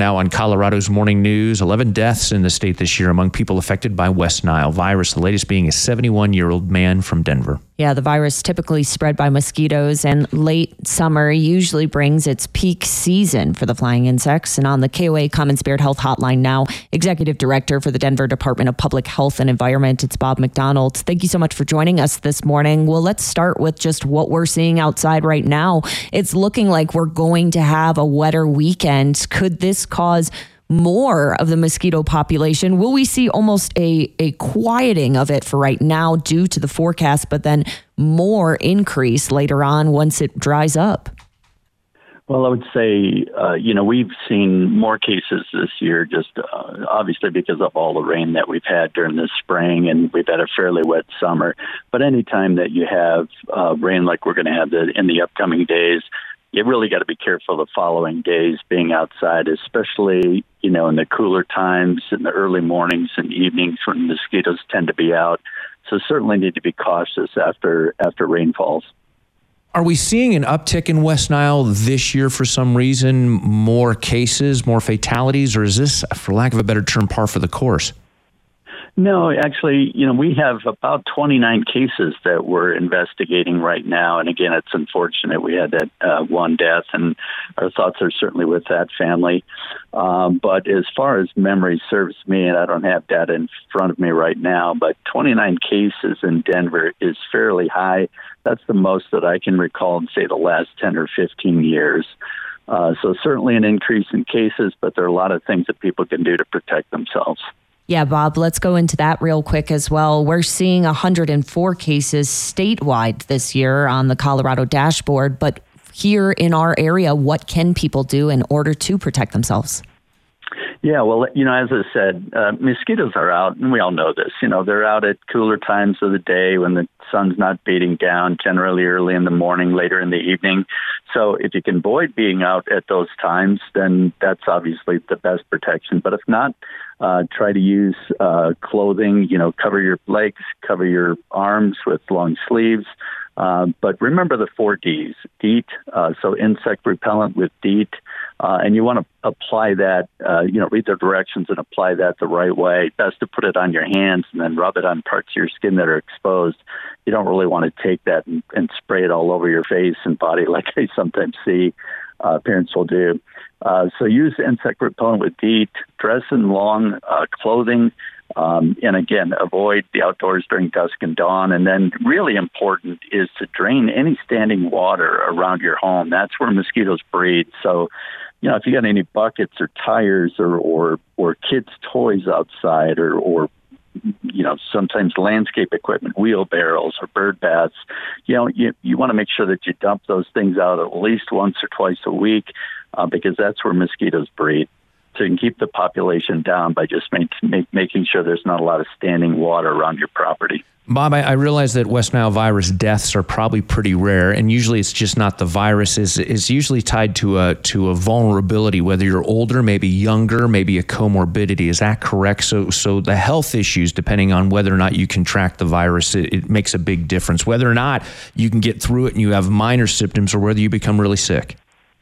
Now on Colorado's morning news, 11 deaths in the state this year among people affected by West Nile virus, the latest being a 71 year old man from Denver. Yeah, the virus typically spread by mosquitoes, and late summer usually brings its peak season for the flying insects. And on the KOA Common Spirit Health Hotline now, Executive Director for the Denver Department of Public Health and Environment, it's Bob McDonald. Thank you so much for joining us this morning. Well, let's start with just what we're seeing outside right now. It's looking like we're going to have a wetter weekend. Could this cause more of the mosquito population? Will we see almost a, a quieting of it for right now due to the forecast, but then more increase later on once it dries up? Well, I would say, uh, you know, we've seen more cases this year, just uh, obviously because of all the rain that we've had during the spring, and we've had a fairly wet summer. But anytime that you have uh, rain like we're going to have the, in the upcoming days, you really got to be careful the following days being outside, especially you know in the cooler times in the early mornings and evenings when mosquitoes tend to be out. So certainly need to be cautious after after rainfalls. Are we seeing an uptick in West Nile this year for some reason? More cases, more fatalities, or is this, for lack of a better term, par for the course? No, actually, you know, we have about 29 cases that we're investigating right now. And again, it's unfortunate we had that uh, one death, and our thoughts are certainly with that family. Um, but as far as memory serves me, and I don't have data in front of me right now, but 29 cases in Denver is fairly high. That's the most that I can recall in, say, the last 10 or 15 years. Uh, so certainly an increase in cases, but there are a lot of things that people can do to protect themselves. Yeah, Bob, let's go into that real quick as well. We're seeing 104 cases statewide this year on the Colorado dashboard, but here in our area, what can people do in order to protect themselves? Yeah, well, you know, as I said, uh, mosquitoes are out, and we all know this. You know, they're out at cooler times of the day when the sun's not beating down, generally early in the morning, later in the evening. So if you can avoid being out at those times, then that's obviously the best protection. But if not, uh, try to use uh, clothing, you know, cover your legs, cover your arms with long sleeves. Uh, but remember the four Ds: DEET, uh, so insect repellent with DEET, uh, and you want to apply that. Uh, you know, read the directions and apply that the right way. Best to put it on your hands and then rub it on parts of your skin that are exposed. You don't really want to take that and, and spray it all over your face and body like I sometimes see parents will do. Uh, so use insect repellent with DEET. Dress in long uh, clothing. Um, and again, avoid the outdoors during dusk and dawn. And then, really important is to drain any standing water around your home. That's where mosquitoes breed. So, you know, if you got any buckets or tires or or, or kids' toys outside, or or you know, sometimes landscape equipment, wheelbarrows or bird baths, you know, you you want to make sure that you dump those things out at least once or twice a week, uh, because that's where mosquitoes breed So you can keep the population down by just make, make, making sure there's not a lot of standing water around your property. Bob, I, I, realize that West Nile virus deaths are probably pretty rare, and usually it's just not the virus. is is usually tied to a to a vulnerability, whether you're older, maybe younger, maybe a comorbidity. Is that correct? So so the health issues, depending on whether or not you contract the virus, it, it makes a big difference. Whether or not you can get through it and you have minor symptoms, or whether you become really sick.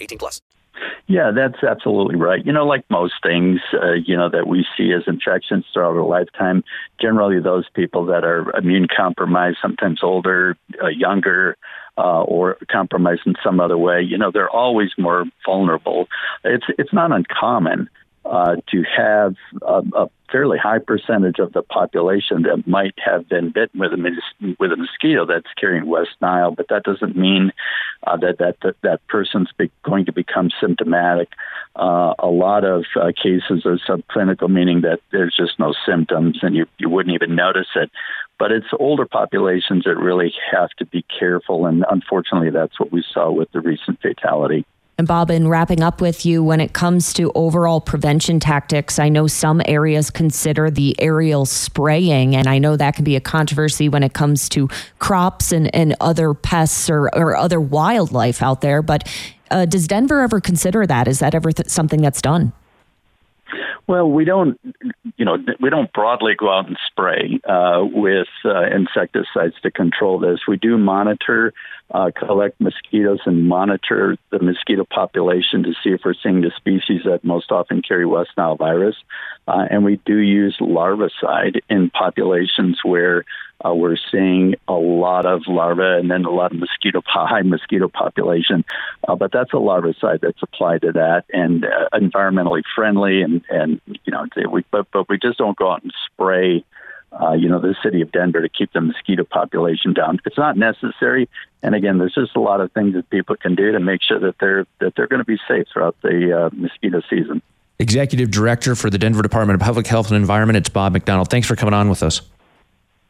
18 plus. Yeah, that's absolutely right. You know, like most things, uh, you know, that we see as infections throughout our lifetime, generally those people that are immune compromised, sometimes older, uh, younger, uh, or compromised in some other way, you know, they're always more vulnerable. It's it's not uncommon uh, to have a, a, fairly high percentage of the population that might have been bitten with a with a mosquito that's carrying West Nile, but that doesn't mean uh, that, that that that person's be, going to become symptomatic. Uh, a lot of uh, cases are subclinical, meaning that there's just no symptoms and you you wouldn't even notice it. But it's older populations that really have to be careful, and unfortunately, that's what we saw with the recent fatality. And Bob, in wrapping up with you, when it comes to overall prevention tactics, I know some areas consider the aerial spraying, and I know that can be a controversy when it comes to crops and, and other pests or, or other wildlife out there. But uh, does Denver ever consider that? Is that ever th- something that's done? Well, we don't, you know, we don't broadly go out and spray uh, with uh, insecticides to control this. We do monitor, uh, collect mosquitoes, and monitor the mosquito population to see if we're seeing the species that most often carry West Nile virus. Uh, and we do use larvicide in populations where uh, we're seeing a lot of larvae and then a lot of mosquito high mosquito population. Uh, but that's a larvicide that's applied to that and uh, environmentally friendly. And, and you know, we, but, but we just don't go out and spray. Uh, you know, the city of Denver to keep the mosquito population down. It's not necessary, and again, there's just a lot of things that people can do to make sure that they're that they're going to be safe throughout the uh, mosquito season. Executive Director for the Denver Department of Public Health and Environment. It's Bob McDonald. Thanks for coming on with us.